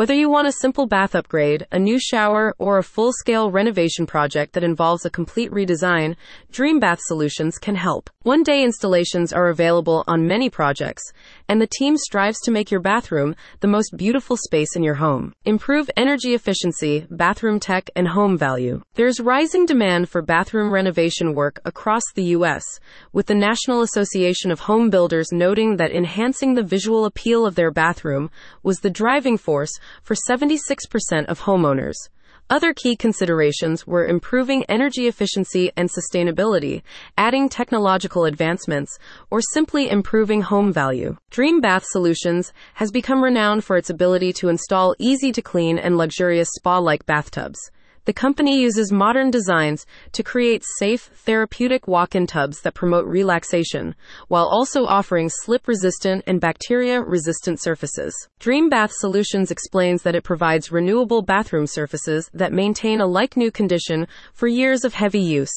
Whether you want a simple bath upgrade, a new shower, or a full scale renovation project that involves a complete redesign, Dream Bath Solutions can help. One day installations are available on many projects, and the team strives to make your bathroom the most beautiful space in your home. Improve energy efficiency, bathroom tech, and home value. There's rising demand for bathroom renovation work across the U.S., with the National Association of Home Builders noting that enhancing the visual appeal of their bathroom was the driving force for 76% of homeowners. Other key considerations were improving energy efficiency and sustainability, adding technological advancements, or simply improving home value. Dream Bath Solutions has become renowned for its ability to install easy to clean and luxurious spa like bathtubs. The company uses modern designs to create safe, therapeutic walk in tubs that promote relaxation, while also offering slip resistant and bacteria resistant surfaces. Dream Bath Solutions explains that it provides renewable bathroom surfaces that maintain a like new condition for years of heavy use.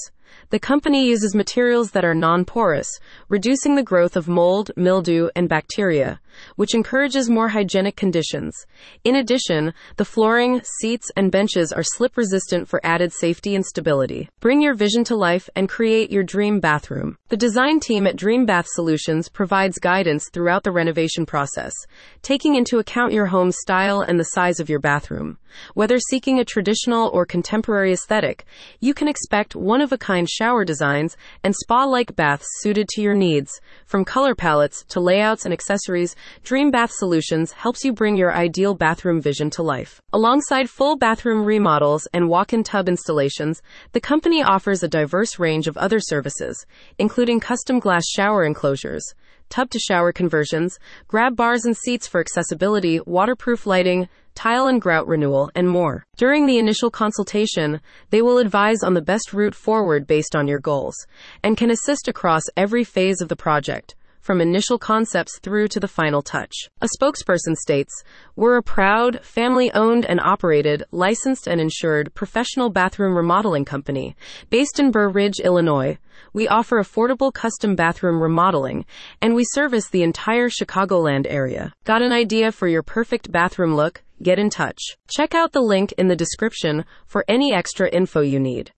The company uses materials that are non porous, reducing the growth of mold, mildew, and bacteria, which encourages more hygienic conditions. In addition, the flooring, seats, and benches are slip resistant for added safety and stability. Bring your vision to life and create your dream bathroom. The design team at Dream Bath Solutions provides guidance throughout the renovation process, taking into account your home's style and the size of your bathroom. Whether seeking a traditional or contemporary aesthetic, you can expect one of a kind shower designs and spa like baths suited to your needs. From color palettes to layouts and accessories, Dream Bath Solutions helps you bring your ideal bathroom vision to life. Alongside full bathroom remodels and walk in tub installations, the company offers a diverse range of other services, including custom glass shower enclosures tub to shower conversions, grab bars and seats for accessibility, waterproof lighting, tile and grout renewal, and more. During the initial consultation, they will advise on the best route forward based on your goals and can assist across every phase of the project from initial concepts through to the final touch. A spokesperson states, We're a proud, family owned and operated, licensed and insured professional bathroom remodeling company based in Burr Ridge, Illinois. We offer affordable custom bathroom remodeling, and we service the entire Chicagoland area. Got an idea for your perfect bathroom look? Get in touch. Check out the link in the description for any extra info you need.